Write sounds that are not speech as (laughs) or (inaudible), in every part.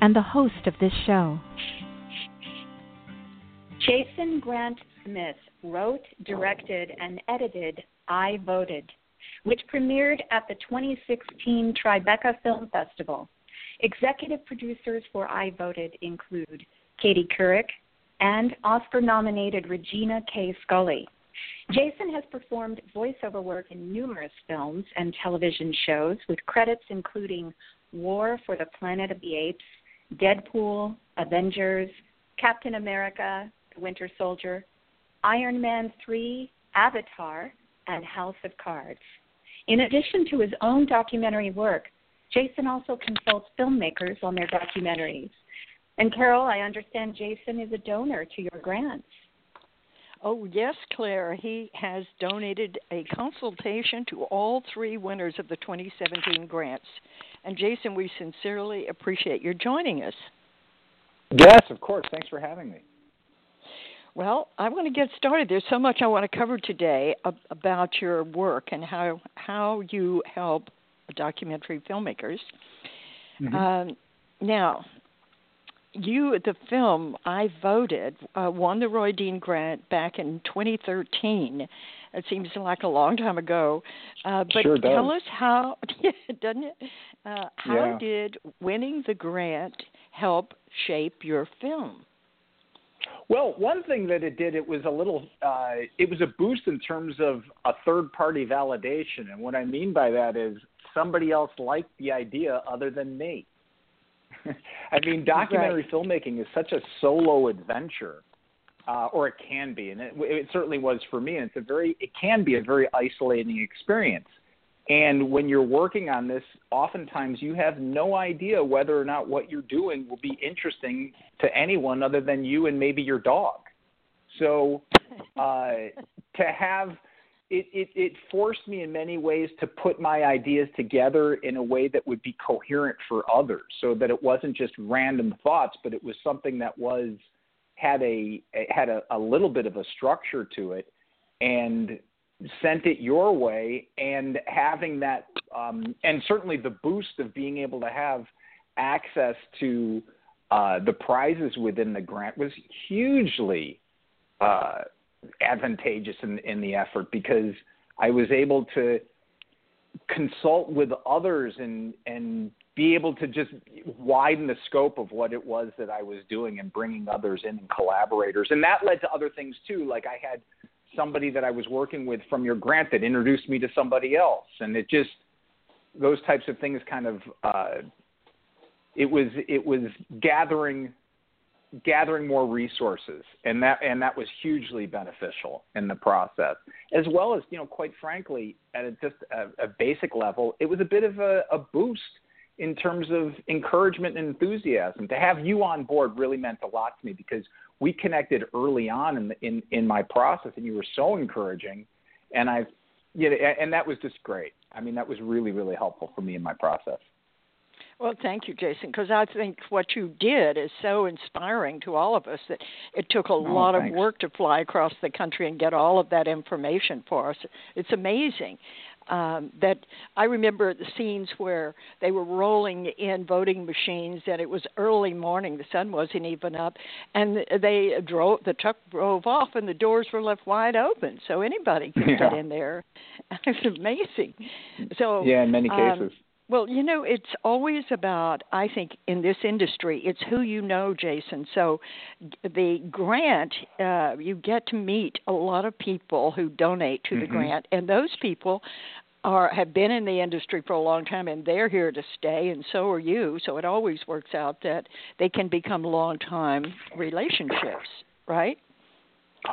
and the host of this show. Jason Grant Smith wrote, directed, and edited I Voted, which premiered at the 2016 Tribeca Film Festival. Executive producers for I Voted include Katie Couric and Oscar nominated Regina K. Scully. Jason has performed voiceover work in numerous films and television shows, with credits including War for the Planet of the Apes, Deadpool, Avengers, Captain America, The Winter Soldier, Iron Man 3, Avatar, and House of Cards. In addition to his own documentary work, Jason also consults filmmakers on their documentaries. And Carol, I understand Jason is a donor to your grants. Oh, yes, Claire. He has donated a consultation to all three winners of the 2017 grants. And Jason, we sincerely appreciate your joining us. Yes, of course. Thanks for having me. Well, I want to get started. There's so much I want to cover today about your work and how how you help documentary filmmakers. Mm-hmm. Um, now, you, the film I voted, uh, won the Roy Dean Grant back in 2013. It seems like a long time ago, uh, but sure does. tell us how, (laughs) doesn't it? Uh, how Yeah. did winning the grant help shape your film? Well, one thing that it did, it was a little, uh, it was a boost in terms of a third party validation. And what I mean by that is somebody else liked the idea other than me. (laughs) I mean, documentary filmmaking is such a solo adventure, uh, or it can be, and it, it certainly was for me. And it's a very, it can be a very isolating experience. And when you're working on this, oftentimes you have no idea whether or not what you're doing will be interesting to anyone other than you and maybe your dog. So (laughs) uh, to have it, it, it forced me in many ways to put my ideas together in a way that would be coherent for others, so that it wasn't just random thoughts, but it was something that was had a had a, a little bit of a structure to it, and sent it your way. And having that um, and certainly the boost of being able to have access to uh, the prizes within the grant was hugely uh, advantageous in, in the effort because I was able to consult with others and and be able to just widen the scope of what it was that I was doing and bringing others in and collaborators. And that led to other things too. Like I had somebody that I was working with from your grant that introduced me to somebody else. And it just those types of things kind of uh it was it was gathering gathering more resources. And that and that was hugely beneficial in the process. As well as you know quite frankly at a, just a, a basic level it was a bit of a, a boost in terms of encouragement and enthusiasm. To have you on board really meant a lot to me because we connected early on in the, in in my process and you were so encouraging. And i you know, and that was just great. I mean that was really really helpful for me in my process. Well, thank you, Jason, because I think what you did is so inspiring to all of us that it took a oh, lot of work to fly across the country and get all of that information for us. It's amazing. Um, that I remember the scenes where they were rolling in voting machines, and it was early morning. The sun wasn't even up, and they drove. The truck drove off, and the doors were left wide open, so anybody could get in there. (laughs) It's amazing. So yeah in many um, cases well, you know, it's always about, I think, in this industry, it's who you know, Jason. So the grant, uh, you get to meet a lot of people who donate to the Mhm. grant, and those people are have been in the industry for a long time and they're here to stay and so are you so it always works out that they can become long time relationships right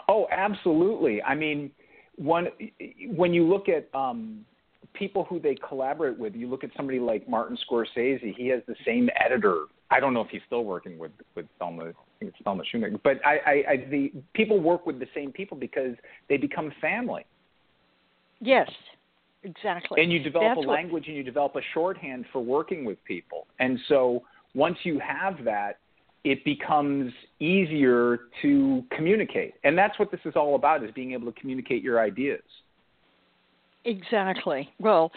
Oh, absolutely. I mean, one when you look at um, people who they collaborate with, you look at somebody like Martin Scorsese. He has the same editor I don't know if he's still working with with Thelma. I think it's Thelma Schoonmaker. But I, I, I the people work with the same people because they become family. Yes, exactly. And you develop That's a language what, and you develop a shorthand for working with people. And so once you have that, it becomes easier to communicate. And that's what this is all about is being able to communicate your ideas. Exactly. Well,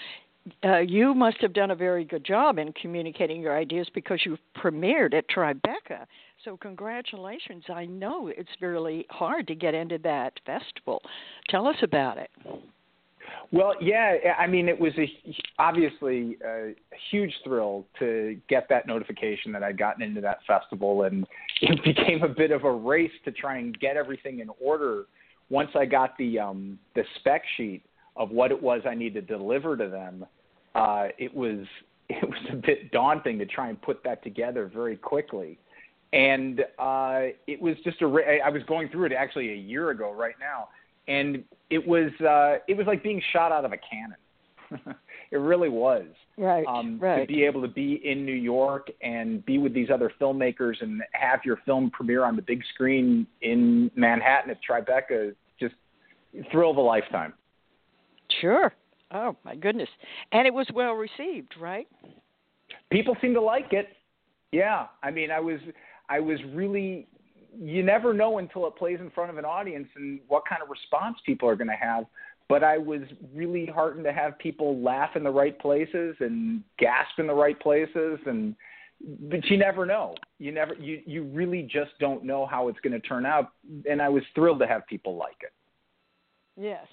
uh, you must have done a very good job in communicating your ideas because you premiered at Tribeca. So, congratulations. I know it's really hard to get into that festival. Tell us about it. Well, yeah, I mean, it was a, obviously a huge thrill to get that notification that I'd gotten into that festival, and (laughs) it became a bit of a race to try and get everything in order. Once I got the um, the spec sheet of what it was I needed to deliver to them, uh, it was (laughs) it was a bit daunting to try and put that together very quickly. And uh, it was just a. I was going through it actually a year ago right now, and it was uh, it was like being shot out of a cannon. (laughs) it really was. Right. Um, right. To be able to be in New York and be with these other filmmakers and have your film premiere on the big screen in Manhattan at Tribeca, just thrill of a lifetime. Sure. Oh my goodness. And it was well received, right? People seem to like it. Yeah. I mean, I was I was really you never know until it plays in front of an audience and what kind of response people are going to have. But I was really heartened to have people laugh in the right places and gasp in the right places and but you never know. You never you you really just don't know how it's going to turn out and I was thrilled to have people like it. Yes.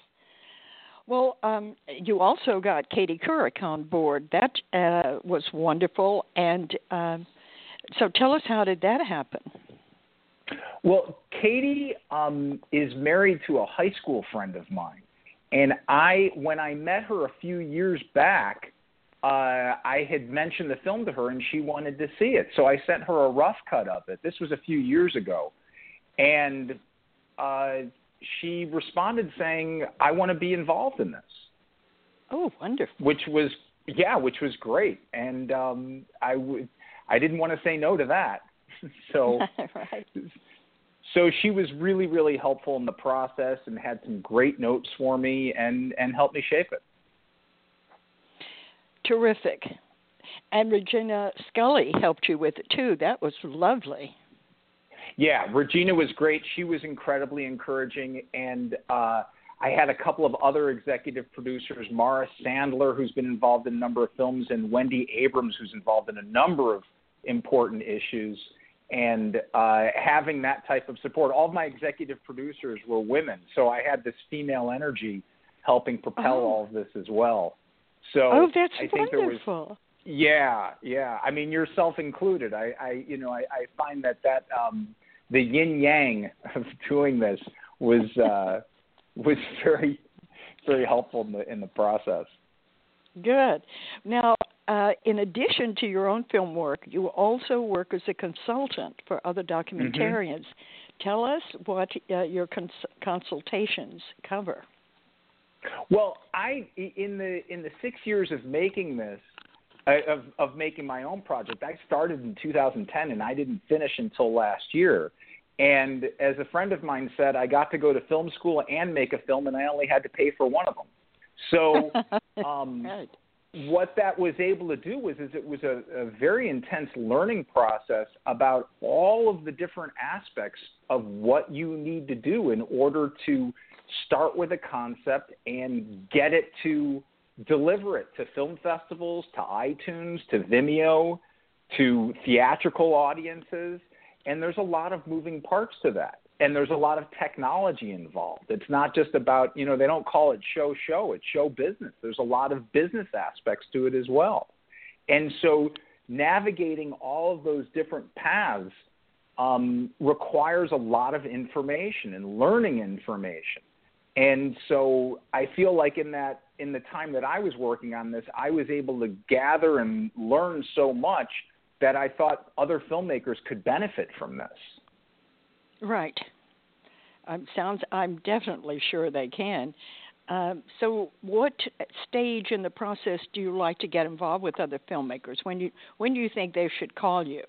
Well, um, you also got Katie Couric on board. That uh, was wonderful. And um, so tell us, how did that happen? Well, Katie um, is married to a high school friend of mine. And I, when I met her a few years back, uh, I had mentioned the film to her and she wanted to see it. So I sent her a rough cut of it. This was a few years ago. And uh, she responded saying, "I want to be involved in this." Oh, wonderful! Which was yeah, which was great, and um, I would I didn't want to say no to that. (laughs) so (laughs) right. So she was really really helpful in the process and had some great notes for me and and helped me shape it. Terrific. And Regina Scully helped you with it too. That was lovely. Yeah, Regina was great. She was incredibly encouraging, and uh, I had a couple of other executive producers, Mara Sandler, who's been involved in a number of films, and Wendy Abrams, who's involved in a number of important issues. And uh, having that type of support, all of my executive producers were women, so I had this female energy helping propel oh. all of this as well. So oh, that's I think wonderful. There was, yeah, yeah. I mean, yourself included. I, I you know, I, I find that that um, the yin yang of (laughs) doing this was uh, (laughs) was very very helpful in the in the process. Good. Now, uh, in addition to your own film work, you also work as a consultant for other documentarians. Mm-hmm. Tell us what uh, your cons- consultations cover. Well, I in the in the six years of making this, of of making my own project, I started in 2010 and I didn't finish until last year. And as a friend of mine said, I got to go to film school and make a film, and I only had to pay for one of them. So, (laughs) um, what that was able to do was, is it was a, a very intense learning process about all of the different aspects of what you need to do in order to start with a concept and get it to deliver it to film festivals, to iTunes, to Vimeo, to theatrical audiences. And there's a lot of moving parts to that and there's a lot of technology involved. It's not just about you know they don't call it show show. It's show business. There's a lot of business aspects to it as well. And so navigating all of those different paths um, requires a lot of information and learning information. And so i feel like in that in the time that i was working on this i was able to gather and learn so much that I thought other filmmakers could benefit from this. Right. Um, sounds. I'm definitely sure they can. Um, so, what stage in the process do you like to get involved with other filmmakers? When you when do you think they should call you?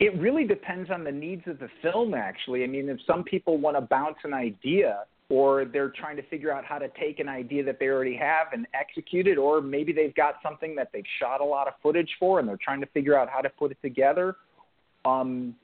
It really depends on the needs of the film, actually. I mean, if some people want to bounce an idea, or they're trying to figure out how to take an idea that they already have and execute it, or maybe they've got something that they've shot a lot of footage for and they're trying to figure out how to put it together. Um,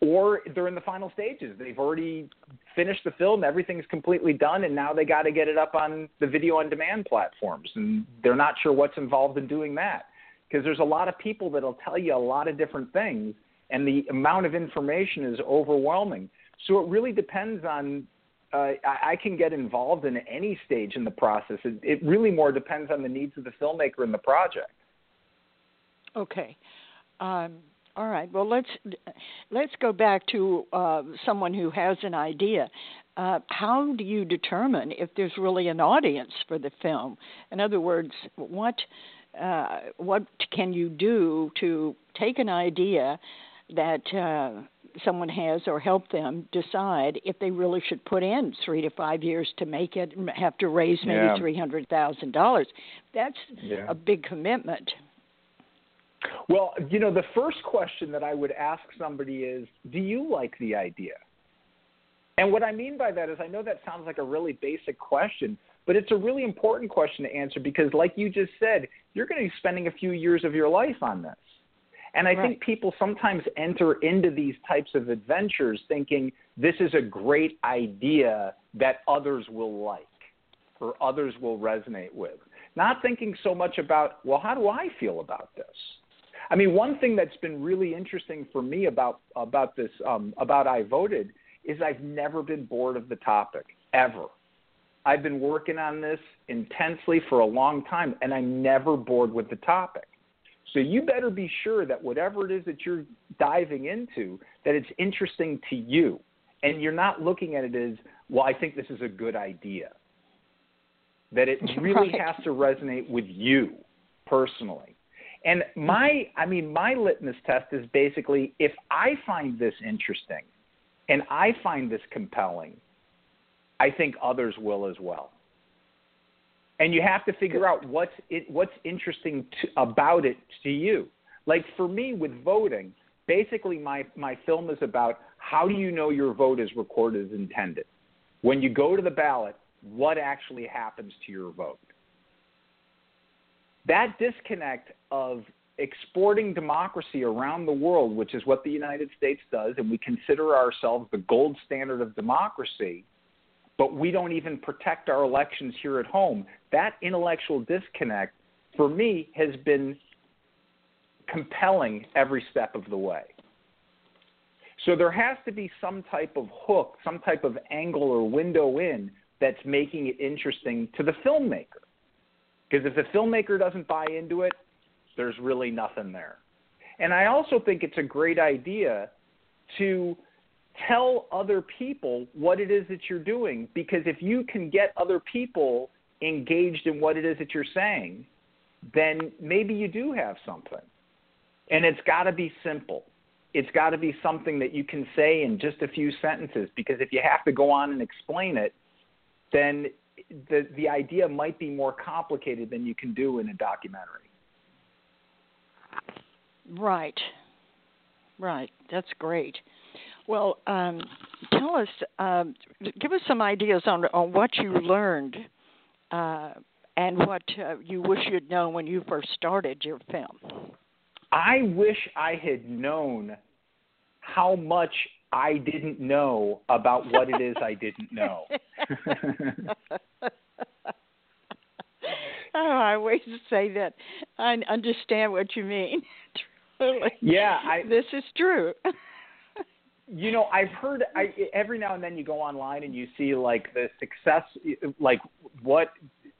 or they're in the final stages. They've already finished the film, everything's completely done, and now they got to get it up on the video on demand platforms, and they're not sure what's involved in doing that because there's a lot of people that'll tell you a lot of different things, and the amount of information is overwhelming. So it really depends on. Uh, I, can get involved in any stage in the process. It, it really more depends on the needs of the filmmaker and the project. Okay. Um, all right. Well, let's let's go back to uh, someone who has an idea. Uh, how do you determine if there's really an audience for the film? In other words, what uh, what can you do to take an idea that uh, someone has or help them decide if they really should put in three to five years to make it and have to raise maybe Yeah. three hundred thousand dollars? That's Yeah. a big commitment. Well, you know, the first question that I would ask somebody is, do you like the idea? And what I mean by that is, I know that sounds like a really basic question, but it's a really important question to answer because, like you just said, you're going to be spending a few years of your life on this. And I Right. think people sometimes enter into these types of adventures thinking this is a great idea that others will like or others will resonate with. Not thinking so much about, well, how do I feel about this? I mean, one thing that's been really interesting for me about about this um, about I voted is I've never been bored of the topic ever. I've been working on this intensely for a long time, and I'm never bored with the topic. So you better be sure that whatever it is that you're diving into, that it's interesting to you, and you're not looking at it as, well, I think this is a good idea. That it (laughs) really Right. has to resonate with you personally. And my, I mean, my litmus test is basically if I find this interesting and I find this compelling, I think others will as well. And you have to figure out what's it, what's interesting to, about it to you. Like for me with voting, basically my my film is about how do you know your vote is recorded as intended. When you go to the ballot, what actually happens to your vote? That disconnect of exporting democracy around the world, which is what the United States does, and we consider ourselves the gold standard of democracy, but we don't even protect our elections here at home. That intellectual disconnect, for me, has been compelling every step of the way. So there has to be some type of hook, some type of angle or window in that's making it interesting to the filmmaker. Because if the filmmaker doesn't buy into it, there's really nothing there. And I also think it's a great idea to tell other people what it is that you're doing because if you can get other people engaged in what it is that you're saying, then maybe you do have something. And it's got to be simple. It's got to be something that you can say in just a few sentences because if you have to go on and explain it, then the the idea might be more complicated than you can do in a documentary. Right. Right. That's great. Well, um, tell us, um, give us some ideas on on what you learned uh, and what uh, you wish you'd known when you first started your film. I wish I had known how much I didn't know about what it is I didn't know. (laughs) oh, I always say that. I understand what you mean. (laughs) Truly. Yeah, I this is true. you know i've heard i every now and then you go online and you see like the success like what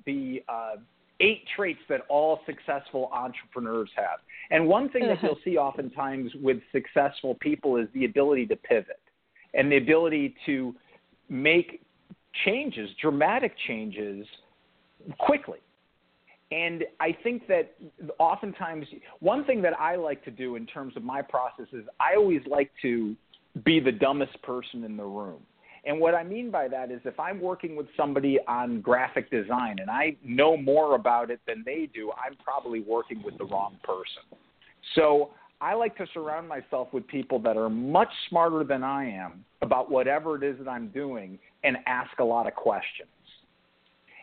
the uh eight traits that all successful entrepreneurs have and one thing that (laughs) you'll see oftentimes with successful people is the ability to pivot and the ability to make changes dramatic changes quickly and I think that oftentimes, one thing that I like to do in terms of my process is I always like to be the dumbest person in the room. And what I mean by that is if I'm working with somebody on graphic design and I know more about it than they do, I'm probably working with the wrong person. So I like to surround myself with people that are much smarter than I am about whatever it is that I'm doing and ask a lot of questions.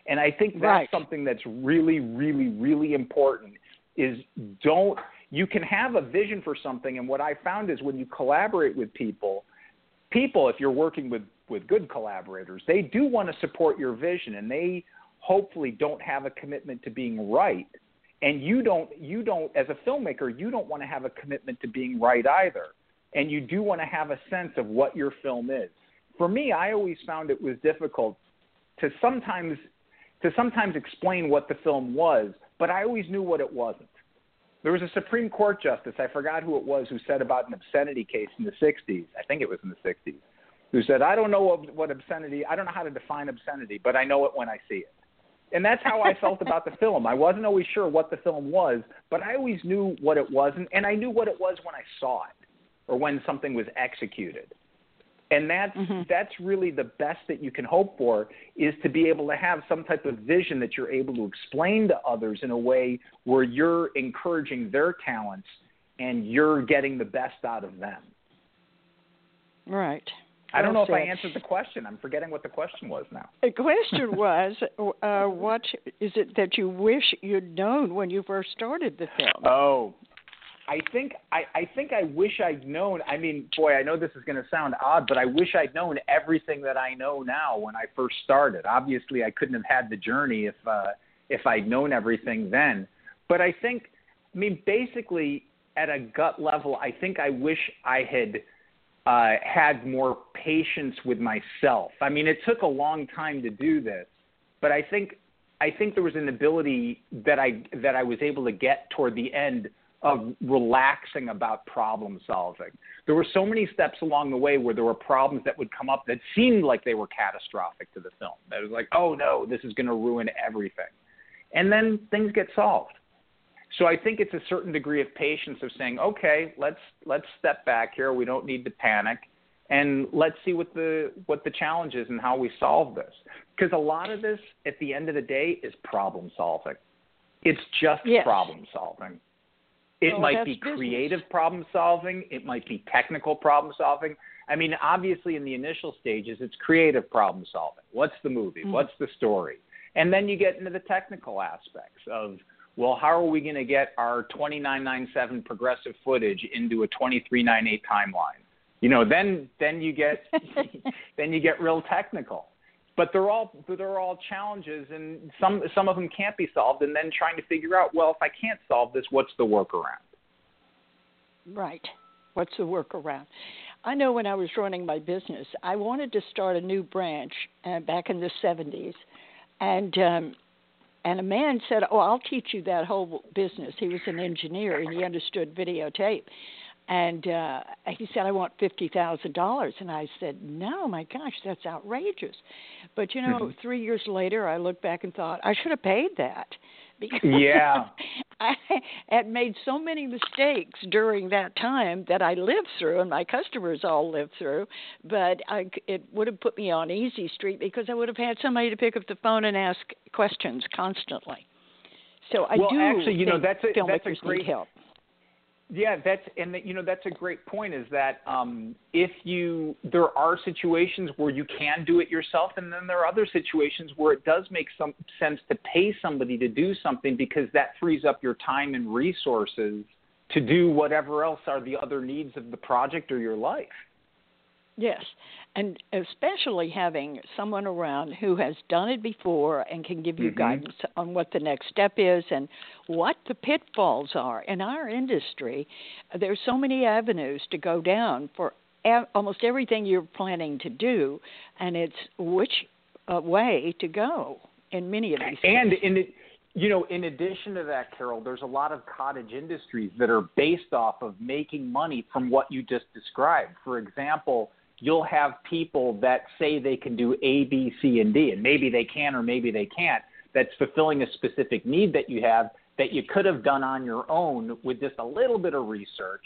And I think that's right. something that's really, really, really important is don't you can have a vision for something and what I found is when you collaborate with people, people if you're working with with good collaborators, they do want to support your vision and they hopefully don't have a commitment to being right. And you don't you don't as a filmmaker you don't want to have a commitment to being right either. And you do want to have a sense of what your film is. For me i always found it was difficult to sometimes to sometimes explain what the film was but i always knew what it wasn't. There was a supreme court justice i forgot who it was who said about an obscenity case in the 60s i think it was in the 60s who said i don't know what, obscenity i don't know how to define obscenity but i know it when i see it and that's how I felt about the film. I wasn't always sure what the film was, but I always knew what it wasn't, and I knew what it was when I saw it or when something was executed. And that's mm-hmm. that's really the best that you can hope for is to be able to have some type of vision that you're able to explain to others in a way where you're encouraging their talents and you're getting the best out of them. Right. I don't know if I answered the question. I'm forgetting what the question was now. The question was, uh, what is it that you wish you'd known when you first started the film? Oh, I think I, I think I wish I'd known. I mean, boy, I know this is going to sound odd, but I wish I'd known everything that I know now when I first started. Obviously, I couldn't have had the journey if uh, if I'd known everything then. But I think, I mean, basically, at a gut level, I think I wish I had uh, had more patience with myself. I mean, it took a long time to do this, but I think I think there was an ability that I that I was able to get toward the end of relaxing about problem solving. There were so many steps along the way where there were problems that would come up that seemed like they were catastrophic to the film. That was like, oh no, this is going to ruin everything, and then things get solved. So I think it's a certain degree of patience of saying, okay, let's let's step back here. We don't need to panic, and let's see what the what the challenge is and how we solve this. Because a lot of this, at the end of the day, is problem solving. It's just yes. problem solving. It well, might be business. creative problem solving. It might be technical problem solving. I mean, obviously, in the initial stages, it's creative problem solving. What's the movie? Mm-hmm. What's the story? And then you get into the technical aspects of well, how are we going to get our 2997 progressive footage into a 2398 timeline? You know, then then you get (laughs) then you get real technical. But they're all they're all challenges, and some some of them can't be solved. And then trying to figure out, well, if I can't solve this, what's the workaround? Right. What's the workaround? I know when I was running my business, I wanted to start a new branch uh, back in the 70s, and um, and a man said, "Oh, I'll teach you that whole business." He was an engineer and he understood videotape. And uh he said, "I want fifty thousand dollars," and I said, "No, my gosh, that's outrageous." But you know, Mhm. three years later, I looked back and thought I should have paid that (laughs) because Yeah. (laughs) I had made so many mistakes during that time that I lived through, and my customers all lived through. But I, it would have put me on easy street because I would have had somebody to pick up the phone and ask questions constantly. So I Well, do actually, you know, that's a- that's a great- help. Yeah, that's and you know that's a great point. Is that um, if you there are situations where you can do it yourself, and then there are other situations where it does make some sense to pay somebody to do something because that frees up your time and resources to do whatever else are the other needs of the project or your life. Yes, and especially having someone around who has done it before and can give you Mhm. guidance on what the next step is and what the pitfalls are. In our industry, there's so many avenues to go down for almost everything you're planning to do, and it's which uh, way to go in many of these. And cases. in it, you know, in addition to that, Carol, there's a lot of cottage industries that are based off of making money from what you just described. For example, you'll have people that say they can do A, B, C, and D, and maybe they can or maybe they can't. That's fulfilling a specific need that you have that you could have done on your own with just a little bit of research,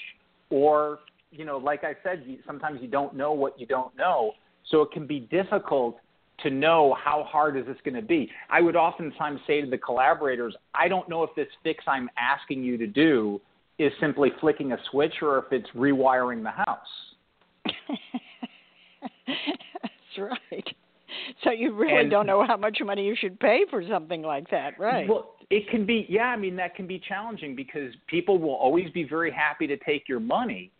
or you know, like I said, sometimes you don't know what you don't know, so it can be difficult to know how hard is this going to be. I would oftentimes say to the collaborators, I don't know if this fix I'm asking you to do is simply flicking a switch or if it's rewiring the house. (laughs) (laughs) That's right. So you really And- don't know how much money you should pay for something like that, right? Well, it can be, yeah, I mean, that can be challenging because people will always be very happy to take your money,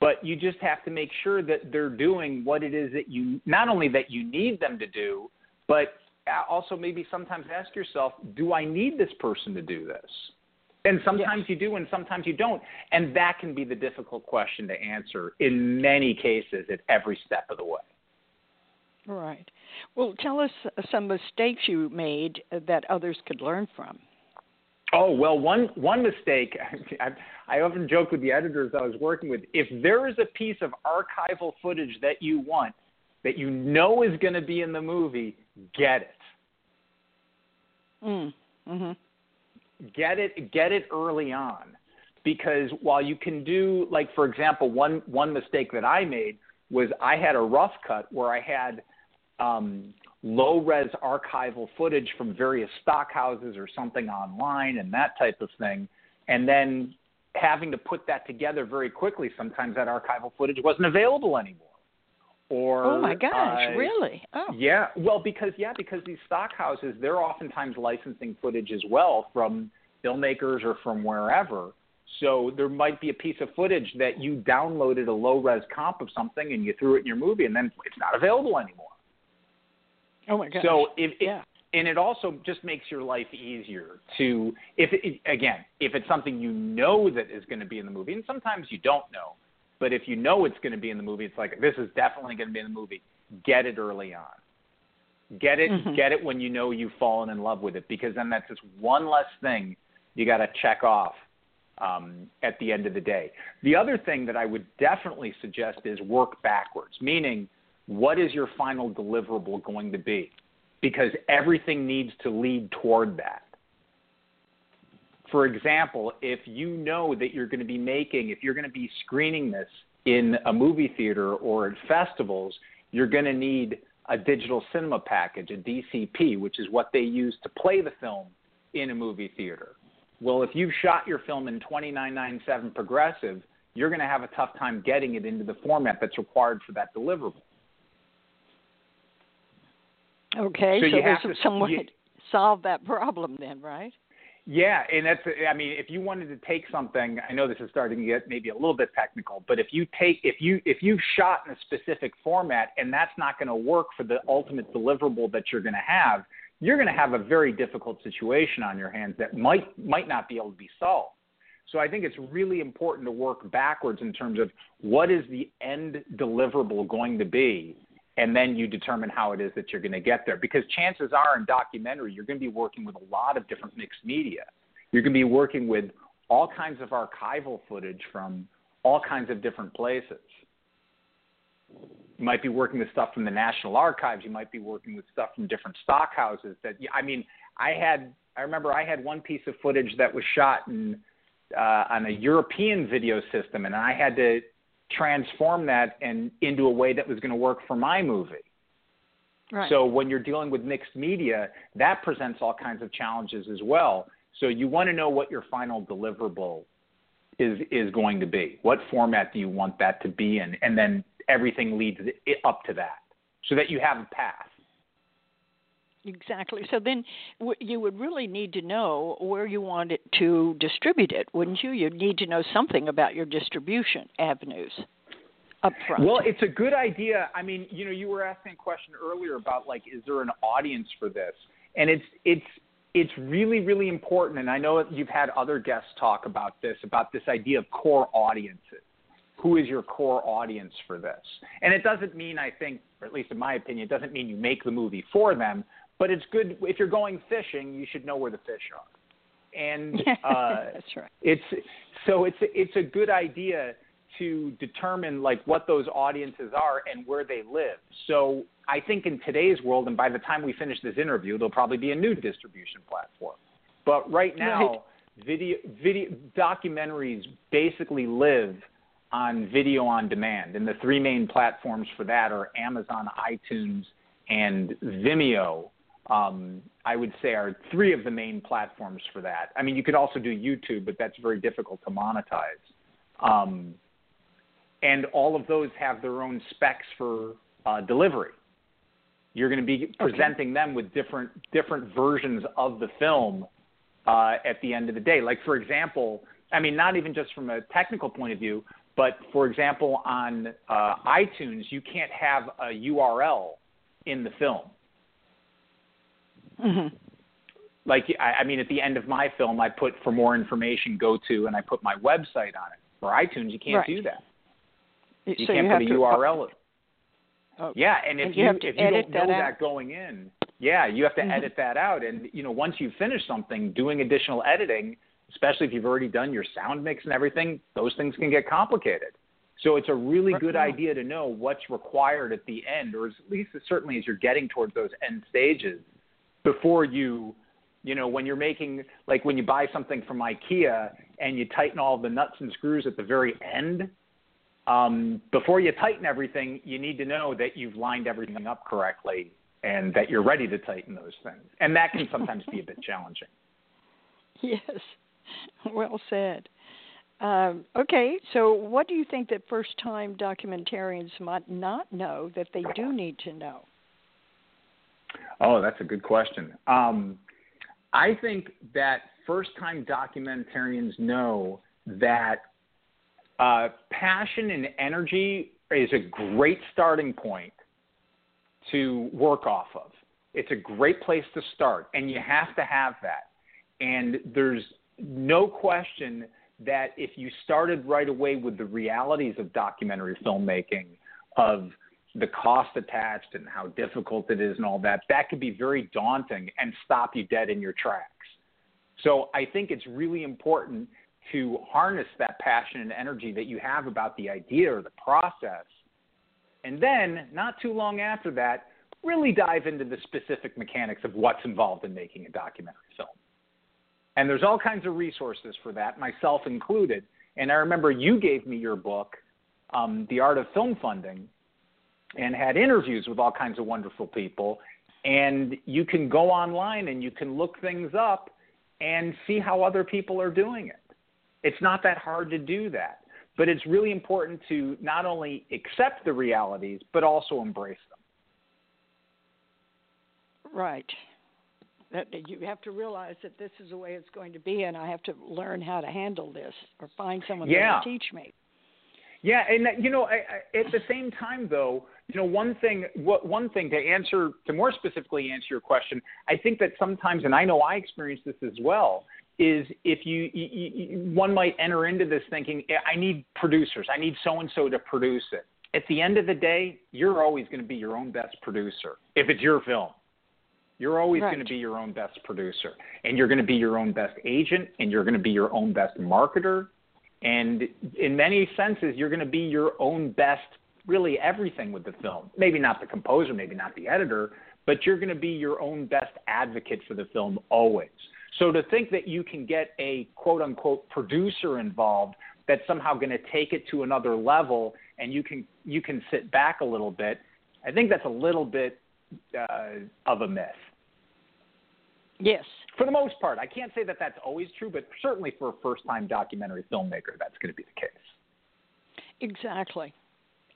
but you just have to make sure that they're doing what it is that you, not only that you need them to do, but uh, also maybe sometimes ask yourself, do I need this person to do this? And sometimes you do, and sometimes you don't. And that can be the difficult question to answer in many cases at every step of the way. Right. Well, tell us some mistakes you made that others could learn from. Oh well, one one mistake. (laughs) I, I often joke with the editors I was working with. If there is a piece of archival footage that you want, that you know is going to be in the movie, get it. Mm. Mhm. Get it. Get it early on, because while you can do, like for example, one one mistake that I made was I had a rough cut where I had um, low res archival footage from various stock houses or something online and that type of thing. And then having to put that together very quickly, sometimes that archival footage wasn't available anymore. Or oh my gosh, really? Oh. Yeah, well, because yeah, because these stock houses, they're oftentimes licensing footage as well from filmmakers or from wherever. So there might be a piece of footage that you downloaded a low res comp of something and you threw it in your movie, and then it's not available anymore. Oh my gosh. So if yeah. and it also just makes your life easier to if it, again if it's something you know that is going to be in the movie, and sometimes you don't know, but if you know it's going to be in the movie, it's like this is definitely going to be in the movie. Get it early on. Get it Mhm. get it when you know you've fallen in love with it because then that's just one less thing you got to check off um, at the end of the day. The other thing that I would definitely suggest is work backwards, meaning what is your final deliverable going to be? Because everything needs to lead toward that. For example, if you know that you're going to be making, if you're going to be screening this in a movie theater or at festivals, you're going to need a digital cinema package, a DCP, which is what they use to play the film in a movie theater. Well, if you've shot your film in 2997 progressive, you're going to have a tough time getting it into the format that's required for that deliverable. Okay, So so, you there's have to- some way you- to solve that problem then, right? Yeah, and that's I mean, if you wanted to take something, I know this is starting to get maybe a little bit technical, but if you take if you if you shot in a specific format and that's not going to work for the ultimate deliverable that you're going to have, you're going to have a very difficult situation on your hands that might might not be able to be solved. So I think it's really important to work backwards in terms of what is the end deliverable going to be and then you determine how it is that you're going to get there. Because chances are in documentary, you're going to be working with a lot of different mixed media. You're going to be working with all kinds of archival footage from all kinds of different places. You might be working with stuff from the National Archives. You might be working with stuff from different stock houses. That I mean, I had I remember I had one piece of footage that was shot in uh, on a European video system, and I had to transform that and into a way that was going to work for my movie. Right. So when you're dealing with mixed media, that presents all kinds of challenges as well. So you want to know what your final deliverable is is going to be. What format do you want that to be in? And then everything leads up to that, so that you have a path. Exactly. So then w- you would really need to know where you want it to distribute it, wouldn't you? You'd need to know something about your distribution avenues up front. Well, it's a good idea. I mean, you know, you were asking a question earlier about like, is there an audience for this? And it's it's it's really really important. And I know you've had other guests talk about this about this idea of core audiences. Who is your core audience for this? And it doesn't mean, I think, or at least in my opinion, it doesn't mean you make the movie for them. But it's good if you're going fishing, you should know where the fish are. And (laughs) uh, That's right. it's so it's it's a good idea to determine like what those audiences are and where they live. So I think in today's world, and by the time we finish this interview, there'll probably be a new distribution platform. But right now, Right. video video documentaries basically live on video on demand, and the three main platforms for that are Amazon, iTunes, and Vimeo. Um, I would say are three of the main platforms for that. I mean, you could also do YouTube, but that's very difficult to monetize. Um, and all of those have their own specs for uh, delivery. You're going to be presenting okay. them with different different versions of the film uh, at the end of the day. Like for example, I mean, not even just from a technical point of view, but for example, on uh, iTunes, you can't have a URL in the film. Mm-hmm. Like, I, I mean, at the end of my film, I put for more information, go to, and I put my website on it. For iTunes, you can't right. do that. You so can't you put a URL. Oh, yeah, and if and you, you, if you don't know that, that going in, yeah, you have to mm-hmm. edit that out. And you know, once you finish something, doing additional editing, especially if you've already done your sound mix and everything, those things can get complicated. So it's a really good idea to know what's required at the end, or at least certainly as you're getting towards those end stages, before you, you know, when you're making like when you buy something from IKEA and you tighten all the nuts and screws at the very end. Um, before you tighten everything, you need to know that you've lined everything up correctly and that you're ready to tighten those things. And that can sometimes be a bit challenging. (laughs) Yes, well said. Um, okay, so what do you think that first time documentarians might not know that they do need to know? Oh, that's a good question. Um, I think that first time documentarians know that uh, passion and energy is a great starting point to work off of. It's a great place to start, and you have to have that. And there's no question that if you started right away with the realities of documentary filmmaking, of the cost attached and how difficult it is and all that, that could be very daunting and stop you dead in your tracks. So I think it's really important to harness that passion and energy that you have about the idea or the process. And then, not too long after that, really dive into the specific mechanics of what's involved in making a documentary film. And there's all kinds of resources for that, myself included. And I remember you gave me your book, um, The Art of Film Funding, and had interviews with all kinds of wonderful people. And you can go online and you can look things up and see how other people are doing it. It's not that hard to do that. But it's really important to not only accept the realities, but also embrace them. Right. That you have to realize that this is the way it's going to be, and I have to learn how to handle this, or find someone yeah. will teach me. Yeah, and you know, I, I, at the same time, though, you know, one thing, one thing to answer, to more specifically answer your question, I think that sometimes, and I know I experienced this as well, is if you, you, you one might enter into this thinking, I need producers, I need so and so to produce it. At the end of the day, you're always going to be your own best producer if it's your film. You're always right. going to be your own best producer, and you're going to be your own best agent, and you're going to be your own best marketer, and in many senses, you're going to be your own best, really everything with the film. Maybe not the composer, maybe not the editor, but you're going to be your own best advocate for the film always. So to think that you can get a quote unquote producer involved that's somehow going to take it to another level and you can you can sit back a little bit, I think that's a little bit uh, of a myth. Yes. For the most part, I can't say that that's always true, but certainly for a first-time documentary filmmaker, that's going to be the case. Exactly.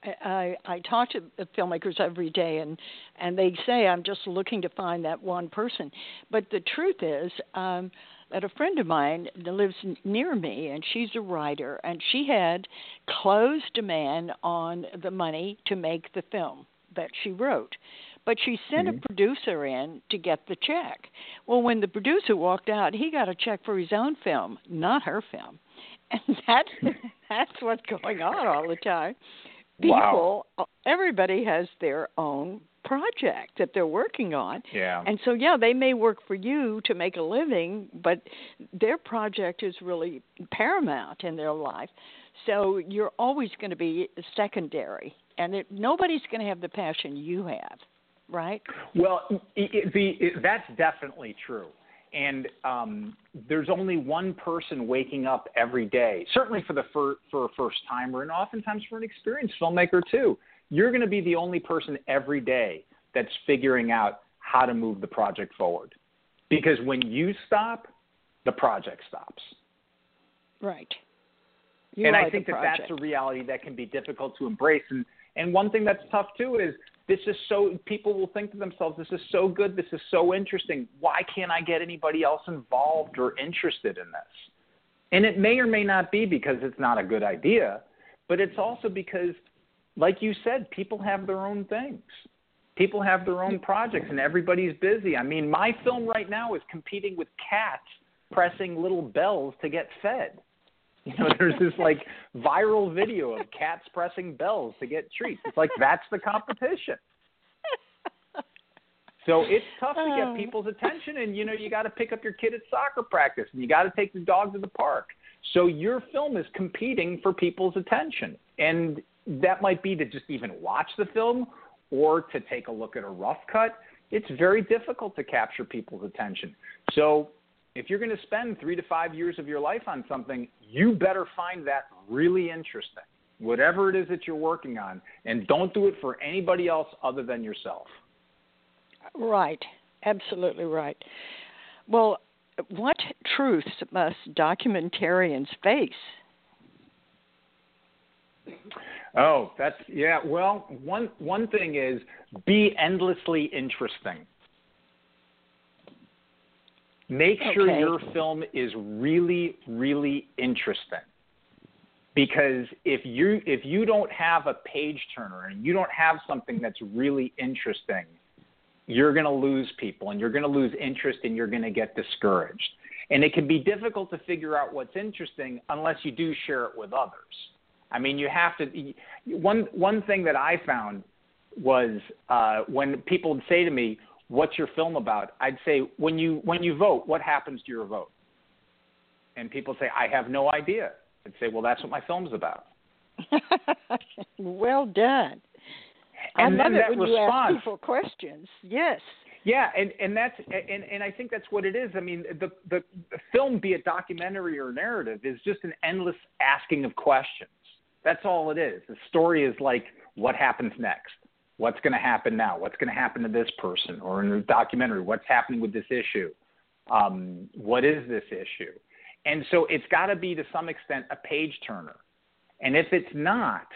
I, I talk to filmmakers every day, and and they say I'm just looking to find that one person. But the truth is um, that a friend of mine that lives near me, and she's a writer, and she had closed demand on the money to make the film that she wrote. But she sent mm-hmm. a producer in to get the check. Well, when the producer walked out, he got a check for his own film, not her film. (laughs) And that's (laughs) that's what's going on all the time. People, wow. everybody has their own project that they're working on. Yeah. And so yeah, they may work for you to make a living, but their project is really paramount in their life. So you're always going to be secondary, and it, nobody's going to have the passion you have right? Well, it, the, it, that's definitely true. And um, there's only one person waking up every day, certainly for the fir- for a first timer, and oftentimes for an experienced filmmaker too. You're going to be the only person every day that's figuring out how to move the project forward. Because when you stop, the project stops. Right. You and I think that project. that's a reality that can be difficult to embrace. And and one thing that's tough too is this is so people will think to themselves, this is so good, this is so interesting. Why can't I get anybody else involved or interested in this? And it may or may not be because it's not a good idea, but it's also because, like you said, people have their own things. People have their own projects and everybody's busy. I mean, my film right now is competing with cats pressing little bells to get fed. You know, (laughs) there's this like viral video of cats pressing bells to get treats. It's like that's the competition. So it's tough to get oh. people's attention, and you know you got to pick up your kid at soccer practice, and you got to take the dog to the park. So your film is competing for people's attention, and that might be to just even watch the film or to take a look at a rough cut. It's very difficult to capture people's attention. So if you're going to spend three to five years of your life on something, you better find that really interesting, whatever it is that you're working on, and don't do it for anybody else other than yourself. Right, absolutely right. Well, what truths must documentarians face? Oh, that's yeah. Well, one one thing is be endlessly interesting. Make okay. sure your film is really, really interesting. Because if you if you don't have a page turner and you don't have something that's really interesting, you're going to lose people and you're going to lose interest and you're going to get discouraged. And it can be difficult to figure out what's interesting unless you do share it with others. I mean, you have to. One one thing that I found was uh, when people would say to me, what's your film about? I'd say, when you when you vote, what happens to your vote? And people say, I have no idea. I'd say, well, that's what my film's about. (laughs) well done. And I love it when response, you ask people questions. Yes. Yeah, and and that's and and I think that's what it is. I mean, the the film, be it documentary or narrative, is just an endless asking of questions. That's all it is. The story is like, what happens next? What's going to happen now? What's going to happen to this person? Or in the documentary, what's happening with this issue? Um, what is this issue? And so it's got to be to some extent a page turner. And if it's not,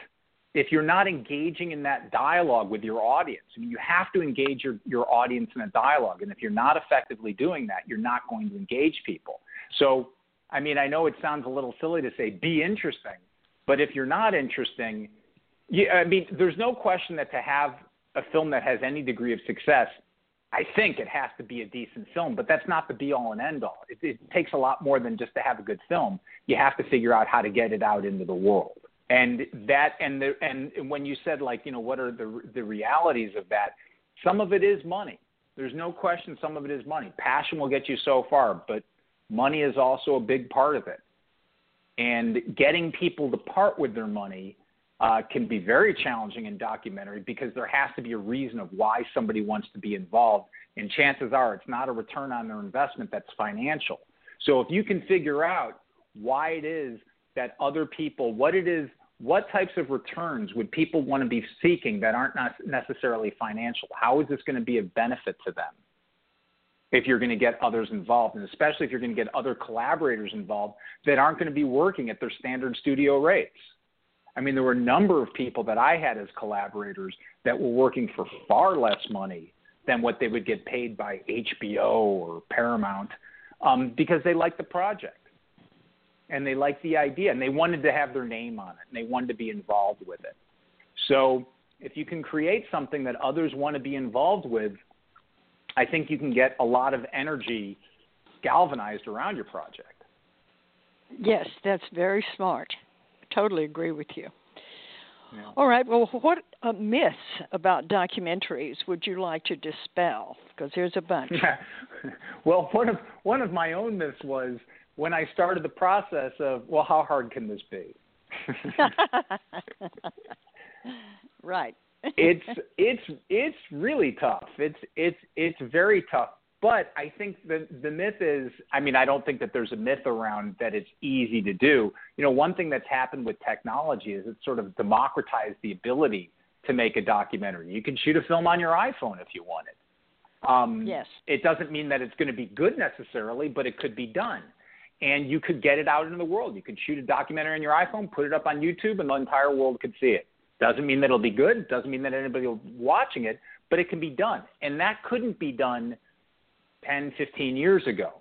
if you're not engaging in that dialogue with your audience, I mean, you have to engage your, your audience in a dialogue. And if you're not effectively doing that, you're not going to engage people. So, I mean, I know it sounds a little silly to say be interesting, but if you're not interesting, yeah, I mean, there's no question that to have a film that has any degree of success, I think it has to be a decent film, but that's not the be all and end all. It, it takes a lot more than just to have a good film. You have to figure out how to get it out into the world. And that, and the, and when you said like, you know, what are the the realities of that? Some of it is money. There's no question. Some of it is money. Passion will get you so far, but money is also a big part of it. And getting people to part with their money uh, can be very challenging in documentary because there has to be a reason of why somebody wants to be involved. And chances are it's not a return on their investment that's financial. So if you can figure out why it is that other people, what it is, what types of returns would people want to be seeking that aren't necessarily financial? How is this going to be a benefit to them? If you're going to get others involved, and especially if you're going to get other collaborators involved that aren't going to be working at their standard studio rates. I mean, there were a number of people that I had as collaborators that were working for far less money than what they would get paid by HBO or Paramount um, because they liked the project and they liked the idea and they wanted to have their name on it and they wanted to be involved with it. So if you can create something that others want to be involved with, I think you can get a lot of energy galvanized around your project. Yes, that's very smart totally agree with you. Yeah. All right. Well, what uh, myths about documentaries would you like to dispel? Because there's a bunch. (laughs) well, one of one of my own myths was when I started the process of, well, how hard can this be? (laughs) right. it's (laughs) it's it's really tough. It's it's it's very tough but I think the the myth is, I mean, I don't think that there's a myth around that it's easy to do. You know, one thing that's happened with technology is it's sort of democratized the ability to make a documentary. You can shoot a film on your iPhone if you wanted. Um, yes. It doesn't mean that it's going to be good necessarily, but it could be done. And you could get it out into the world. You could shoot a documentary on your iPhone, put it up on YouTube, and the entire world could see it. Doesn't mean that it'll be good. Doesn't mean that anybody will be watching it, but it can be done. And that couldn't be done 10, 15 years ago.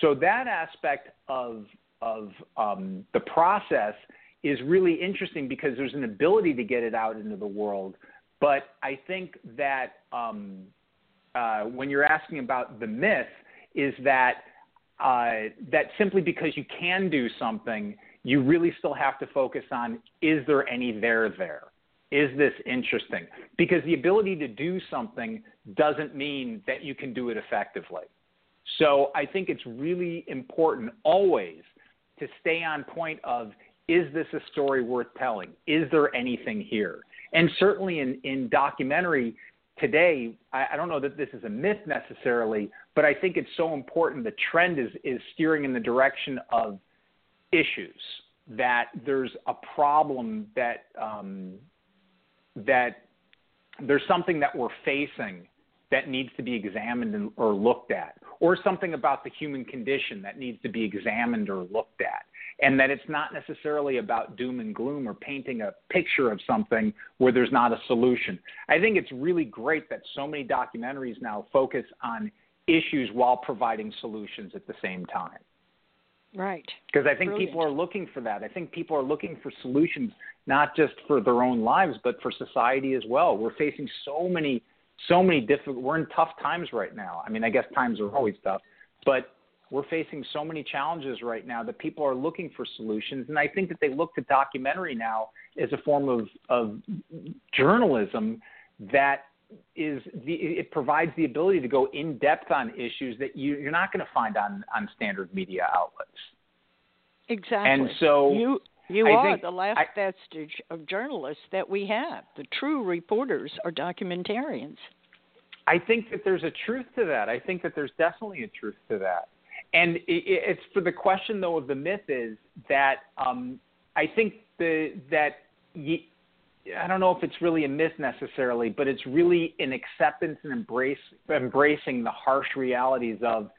So that aspect of of um, the process is really interesting because there's an ability to get it out into the world. But I think that um, uh, when you're asking about the myth, is that uh, that simply because you can do something, you really still have to focus on is there any there there? Is this interesting? Because the ability to do something doesn't mean that you can do it effectively. So I think it's really important always to stay on point of is this a story worth telling? Is there anything here? And certainly in, in documentary today, I, I don't know that this is a myth necessarily, but I think it's so important. The trend is, is steering in the direction of issues, that there's a problem that, um, that there's something that we're facing that needs to be examined and, or looked at, or something about the human condition that needs to be examined or looked at. And that it's not necessarily about doom and gloom or painting a picture of something where there's not a solution. I think it's really great that so many documentaries now focus on issues while providing solutions at the same time. Right. Because I think Brilliant. people are looking for that. I think people are looking for solutions not just for their own lives, but for society as well. We're facing so many so many difficult. We're in tough times right now. I mean, I guess times are always tough, but we're facing so many challenges right now that people are looking for solutions, and I think that they look to documentary now as a form of of journalism that is the it provides the ability to go in depth on issues that you, you're not going to find on on standard media outlets. Exactly. And so you you I are the last I- vestige of journalists that we have. The true reporters are documentarians. I think that there's a truth to that. I think that there's definitely a truth to that. And it, it- it's for the question though of the myth is that um, I think the that ye, I don't know if it's really a myth necessarily, but it's really an acceptance and embrace embracing the harsh realities of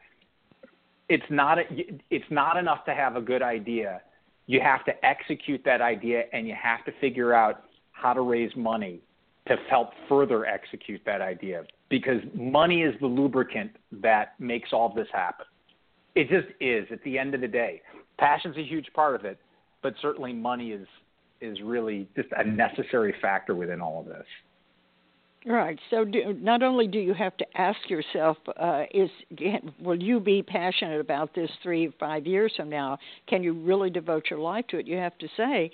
it's not a, it's not enough to have a good idea. You have to execute that idea, and you have to figure out how to raise money to help further execute that idea because money is the lubricant that makes all this happen. It just is at the end of the day. Passion's a huge part of it, but certainly money is is really just a necessary factor within all of this. Right. So, do, not only do you have to ask yourself, uh, is will you be passionate about this three, five years from now? Can you really devote your life to it? You have to say,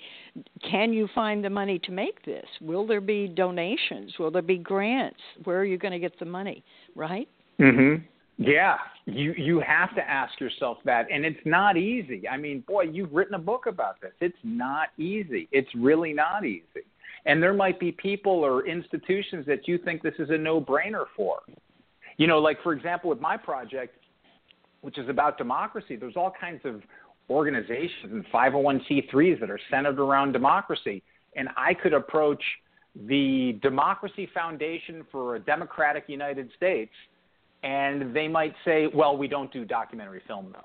can you find the money to make this? Will there be donations? Will there be grants? Where are you going to get the money? Right. Mm-hmm. Yeah, you you have to ask yourself that, and it's not easy. I mean, boy, you've written a book about this. It's not easy. It's really not easy. And there might be people or institutions that you think this is a no-brainer for. You know, like for example, with my project, which is about democracy, there's all kinds of organizations and 501c3s that are centered around democracy, and I could approach the Democracy Foundation for a Democratic United States and they might say, "Well, we don't do documentary film though."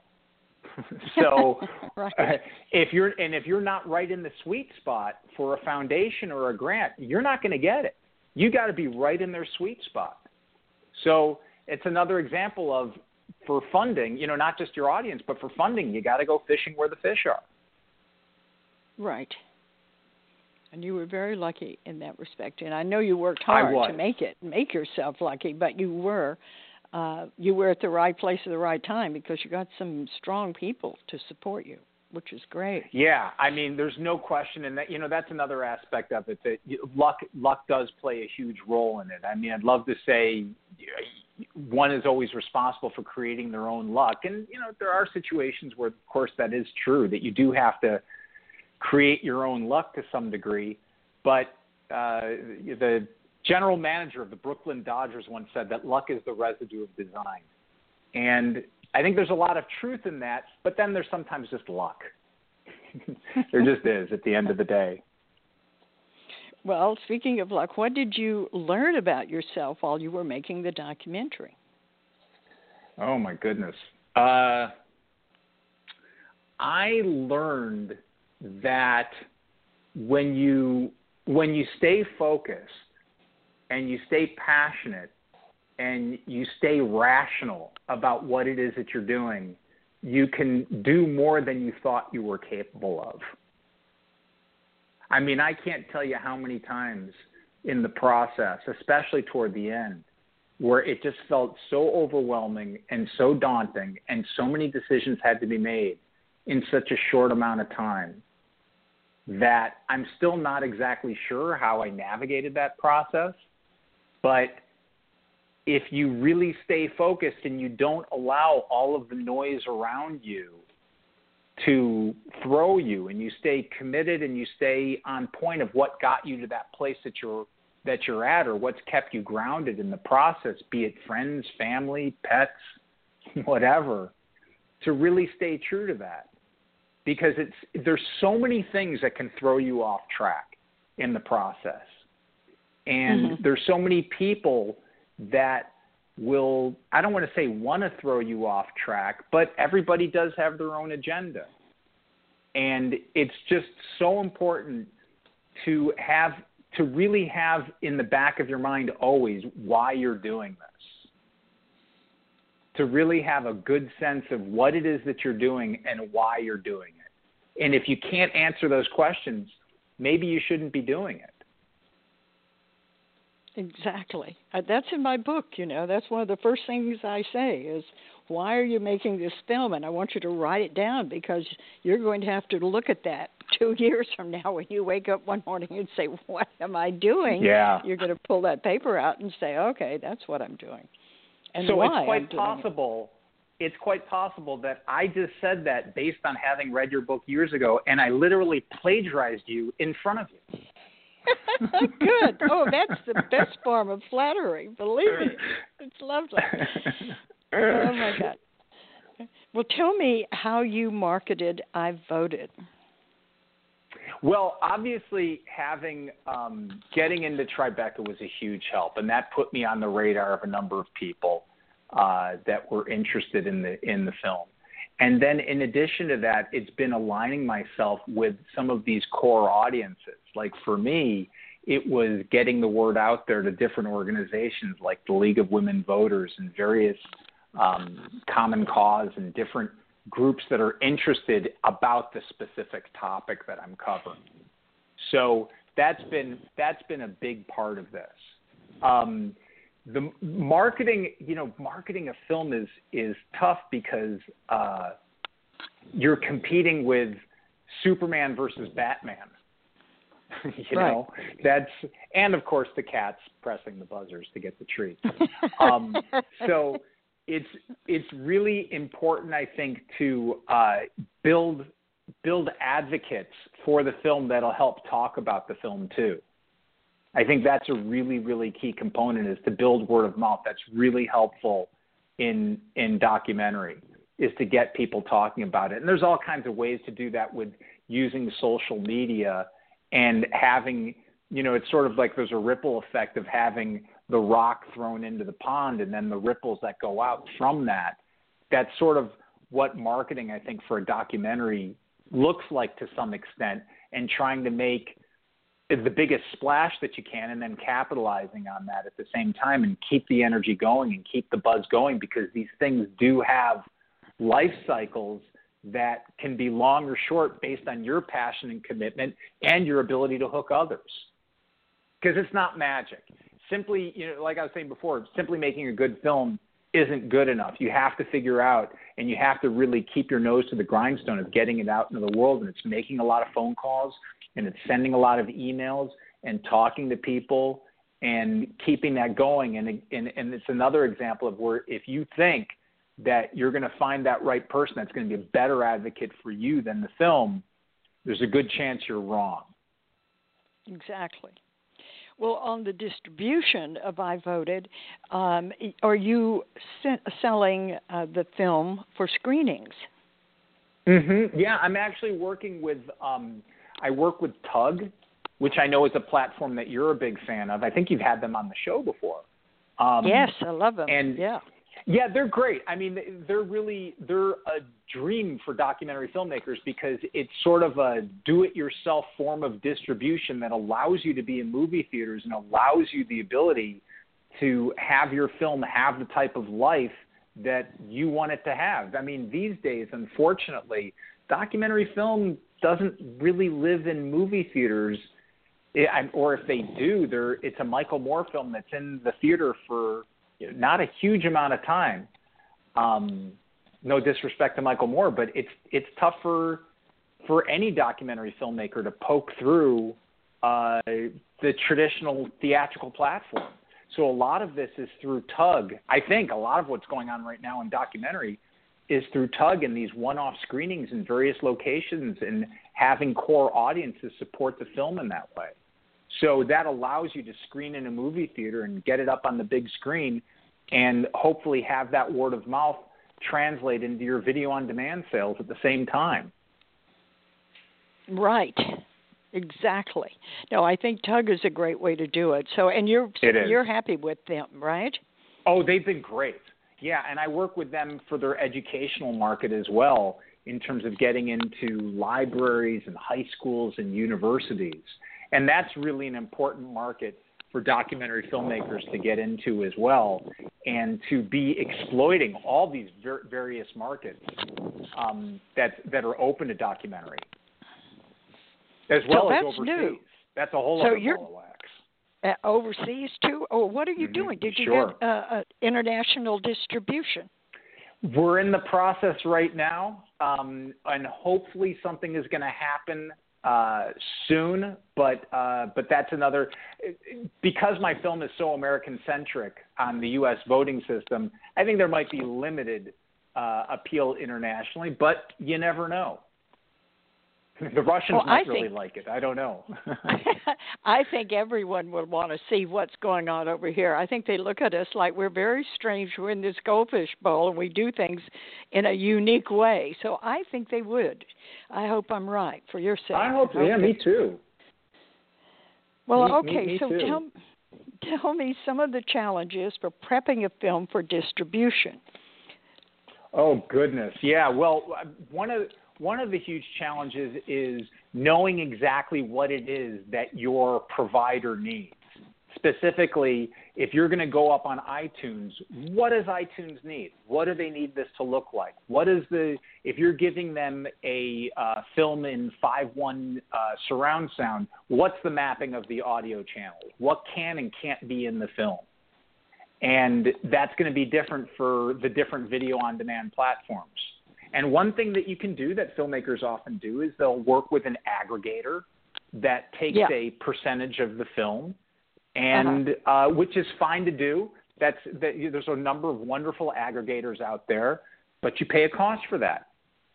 (laughs) (laughs) so, Right. uh, if you're and if you're not right in the sweet spot for a foundation or a grant, you're not going to get it. You got to be right in their sweet spot. So it's another example of for funding, you know, not just your audience, but for funding, you got to go fishing where the fish are. Right. And you were very lucky in that respect. And I know you worked hard to make it, make yourself lucky, but you were uh you were at the right place at the right time because you got some strong people to support you, which is great. Yeah, I mean, there's no question, and that you know that's another aspect of it that luck luck does play a huge role in it. I mean, I'd love to say one is always responsible for creating their own luck, and you know there are situations where, of course, that is true that you do have to create your own luck to some degree, but uh, the general manager of the Brooklyn Dodgers once said that luck is the residue of design. And I think there's a lot of truth in that, but then there's sometimes just luck. (laughs) there just is at the end of the day. Well, speaking of luck, what did you learn about yourself while you were making the documentary? Oh my goodness. Uh, I learned that when you when you stay focused and you stay passionate and you stay rational about what it is that you're doing, you can do more than you thought you were capable of. I mean, I can't tell you how many times in the process, especially toward the end, where it just felt so overwhelming and so daunting, and so many decisions had to be made in such a short amount of time that I'm still not exactly sure how I navigated that process. But if you really stay focused and you don't allow all of the noise around you to throw you and you stay committed and you stay on point of what got you to that place that you're that you're at or what's kept you grounded in the process be it friends family pets (laughs) whatever to really stay true to that. Because it's there's so many things that can throw you off track in the process and mm-hmm. there's so many people that will I don't want to say want to throw you off track, but everybody does have their own agenda. And it's just so important to have to really have in the back of your mind always why you're doing this. To really have a good sense of what it is that you're doing and why you're doing it. And if you can't answer those questions, maybe you shouldn't be doing it. Exactly. Uh, that's in my book, you know. That's one of the first things I say is why are you making this film and I want you to write it down because you're going to have to look at that (laughs) 2 years from now when you wake up one morning and say what am I doing? Yeah. You're going to pull that paper out and say, "Okay, that's what I'm doing." And so why it's quite possible it. it's quite possible that I just said that based on having read your book years ago and I literally plagiarized you in front of you. (laughs) Good. Oh, that's the (laughs) best form of flattery. Believe me, it's lovely. Oh my (laughs) God. Well, tell me how you marketed I voted. Well, obviously, having um, getting into Tribeca was a huge help, and that put me on the radar of a number of people uh, that were interested in the in the film. And then, in addition to that, it's been aligning myself with some of these core audiences. Like for me, it was getting the word out there to different organizations like the League of Women Voters and various um, common cause and different groups that are interested about the specific topic that I'm covering. So that's been that's been a big part of this. Um, the marketing, you know, marketing a film is is tough because uh, you're competing with Superman versus Batman. (laughs) you right. know, that's and of course the cats pressing the buzzers to get the treat. um, (laughs) so it's it's really important, I think, to uh, build build advocates for the film that'll help talk about the film too. I think that's a really, really key component is to build word of mouth. That's really helpful in in documentary is to get people talking about it. And there's all kinds of ways to do that with using social media and having, you know, it's sort of like there's a ripple effect of having the rock thrown into the pond and then the ripples that go out from that. That's sort of what marketing I think for a documentary looks like to some extent and trying to make the biggest splash that you can and then capitalizing on that at the same time and keep the energy going and keep the buzz going because these things do have life cycles that can be long or short based on your passion and commitment and your ability to hook others. Because it's not magic. Simply you know like i was saying before simply making a good film isn't good enough you have to figure out and you have to really keep your nose to the grindstone of getting it out into the world and it's making a lot of phone calls and it's sending a lot of emails and talking to people and keeping that going. And, and, and it's another example of where if you think that you're going to find that right person that's going to be a better advocate for you than the film, there's a good chance you're wrong. Exactly. Well, on the distribution of I Voted, um, are you selling uh, the film for screenings? Mm-hmm. Yeah, I'm actually working with um, I work with Tugg, which I know is a platform that you're a big fan of. I think you've had them on the show before. Um, yes, I love them. And yeah, Yeah, they're great. I mean, they're really they're a dream for documentary filmmakers because it's sort of a do-it-yourself form of distribution that allows you to be in movie theaters and allows you the ability to have your film have the type of life that you want it to have. I mean, these days, unfortunately, documentary film doesn't really live in movie theaters, or if they do, they're it's a Michael Moore film that's in the theater for not a huge amount of time. Um, no disrespect to Michael Moore, but it's it's tough for for any documentary filmmaker to poke through uh, the traditional theatrical platform. So a lot of this is through Tugg. I think a lot of what's going on right now in documentary is through Tugg and these one-off screenings in various locations and having core audiences support the film in that way. So that allows you to screen in a movie theater and get it up on the big screen and hopefully have that word of mouth translate into your video on demand sales at the same time. Right. Exactly. No, I think Tugg is a great way to do it. So, and you're you're happy with them, right? Oh, they've been great. Yeah, and I work with them for their educational market as well in terms of getting into libraries and high schools and universities. And that's really an important market for documentary filmmakers to get into as well and to be exploiting all these ver- various markets um, that, that are open to documentary as well so as overseas. New. That's a whole so other you're, ball of wax. Uh, overseas too? Oh, what are you mm-hmm. doing? Did you sure. get uh, international distribution? We're in the process right now, um, and hopefully something is going to happen uh, soon. But uh, but that's another because my film is so American centric on the U.S. voting system. I think there might be limited uh, appeal internationally, but you never know. The Russians well, might I really think, like it. I don't know. (laughs) (laughs) I think everyone would want to see what's going on over here. I think they look at us like we're very strange. We're in this goldfish bowl and we do things in a unique way. So I think they would. I hope I'm right for your sake. I hope. Okay. Yeah, me too. Well, me, okay. Me, me so too. tell tell me some of the challenges for prepping a film for distribution. Oh goodness, yeah. Well, one of one of the huge challenges is knowing exactly what it is that your provider needs. Specifically, if you're going to go up on iTunes, what does iTunes need? What do they need this to look like? What is the if you're giving them a uh, film in 5.1 uh, surround sound, what's the mapping of the audio channels? What can and can't be in the film? And that's going to be different for the different video on demand platforms. And one thing that you can do that filmmakers often do is they'll work with an aggregator that takes yeah. a percentage of the film, and uh-huh. uh, which is fine to do. That's that, there's a number of wonderful aggregators out there, but you pay a cost for that.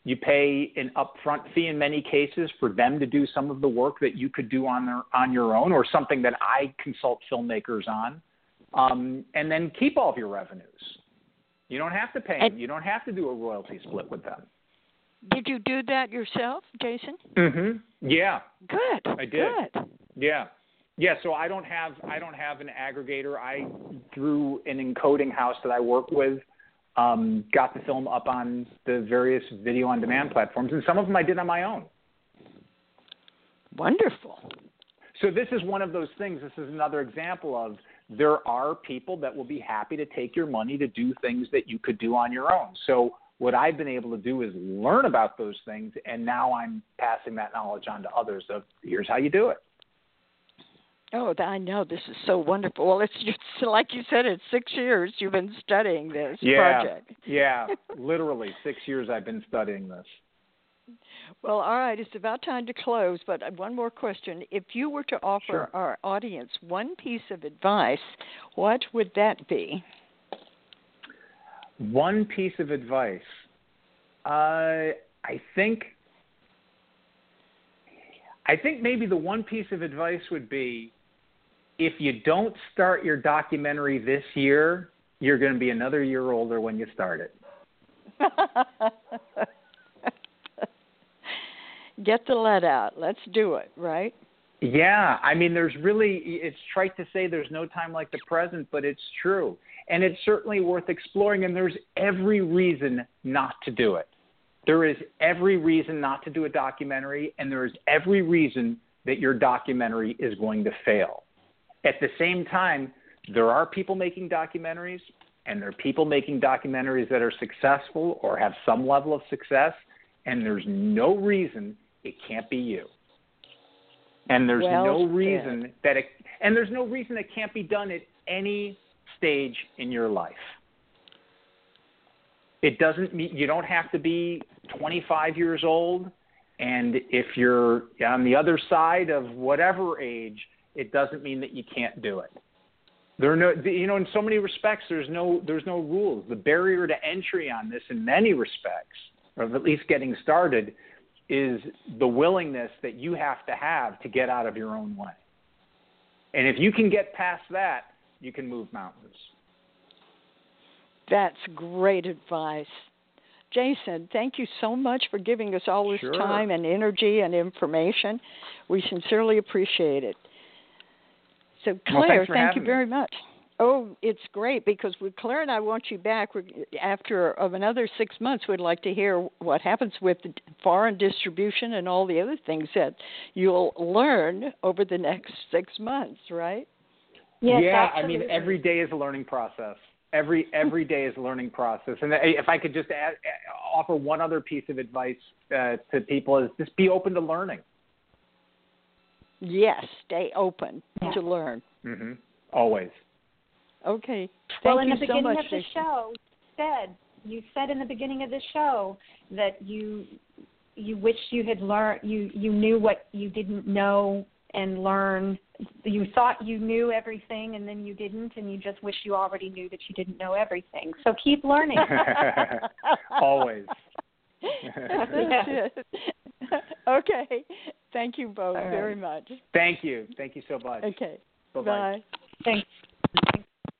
You pay an upfront fee in many cases for them to do some of the work that you could do on their on your own, or something that I consult filmmakers on, um, and then keep all of your revenues. You don't have to pay and, them. You don't have to do a royalty split with them. Did you do that yourself, Jason? Mm-hmm. Yeah. Good. I did. Good. Yeah. Yeah, so I don't have I don't have an aggregator. I through an encoding house that I work with um, got the film up on the various video on demand platforms and some of them I did on my own. Wonderful. So this is one of those things. This is another example of there are people that will be happy to take your money to do things that you could do on your own. So what I've been able to do is learn about those things, and now I'm passing that knowledge on to others. Of here's how you do it. Oh, I know this is so wonderful. Well, it's just (laughs) like you said, it's six years you've been studying this yeah, project. yeah, (laughs) literally six years I've been studying this. Well, all right, it's about time to close, but one more question. If you were to offer sure. our audience one piece of advice, what would that be? One piece of advice. Uh, I think I think maybe the one piece of advice would be if you don't start your documentary this year, you're going to be another year older when you start it. (laughs) Get the lead out. Let's do it, right? Yeah, I mean, there's really, it's trite to say there's no time like the present, but it's true. And it's certainly worth exploring, and there's every reason not to do it. There is every reason not to do a documentary, and there is every reason that your documentary is going to fail. At the same time, there are people making documentaries, and there are people making documentaries that are successful or have some level of success, and there's no reason it can't be you. And there's well no reason that it and there's no reason it can't be done at any stage in your life. It doesn't mean you don't have to be 25 years old and if you're on the other side of whatever age, it doesn't mean that you can't do it. There are no, you know, in so many respects, there's no, there's no rules. The barrier to entry on this, in many respects, of at least getting started, is the willingness that you have to have to get out of your own way. And if you can get past that, you can move mountains. That's great advice. Jason, thank you so much for giving us all this sure. time and energy and information. We sincerely appreciate it. So, Claire, well, thank you me. very much. Oh, it's great because with Claire and I want you back after of another six months. We'd like to hear what happens with foreign distribution and all the other things that you'll learn over the next six months, right? Yes, yeah, absolutely. I mean, every day is a learning process. Every every day is a learning process. And if I could just add, offer one other piece of advice uh, to people is just be open to learning. Yes, stay open yeah. to learn. Mm-hmm. Always. Okay. Thank well, in you the beginning so much, of the Jason. show, you said you said in the beginning of the show that you you wished you had learned you you knew what you didn't know and learn. You thought you knew everything and then you didn't and you just wish you already knew that you didn't know everything. So keep learning. (laughs) Always. (laughs) (laughs) Okay. Thank you both right. very much. Thank you. Thank you so much. Okay. Bye-bye. bye. Thanks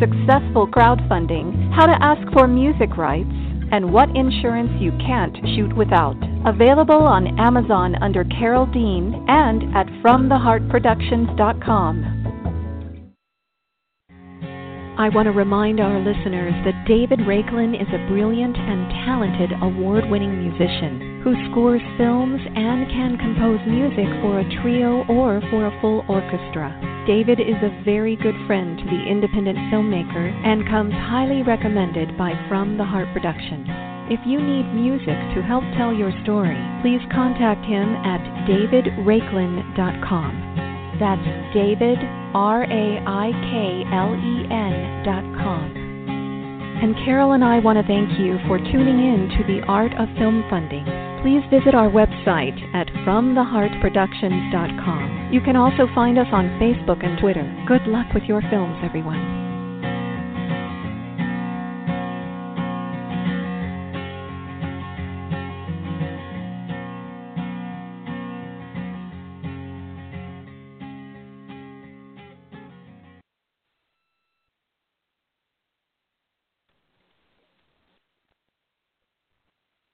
successful crowdfunding, how to ask for music rights, and what insurance you can't shoot without. Available on Amazon under Carole Dean and at FromTheHeartProductions.com. I want to remind our listeners that David Raiklen is a brilliant and talented award winning musician who scores films and can compose music for a trio or for a full orchestra. David is a very good friend to the independent filmmaker and comes highly recommended by From the Heart Productions. If you need music to help tell your story, please contact him at davidraiklen.com. That's David, R A I K L E N dot com. And Carole and I want to thank you for tuning in to the Art of Film Funding. Please visit our website at FromTheHeartProductions.com. You can also find us on Facebook and Twitter. Good luck with your films, everyone.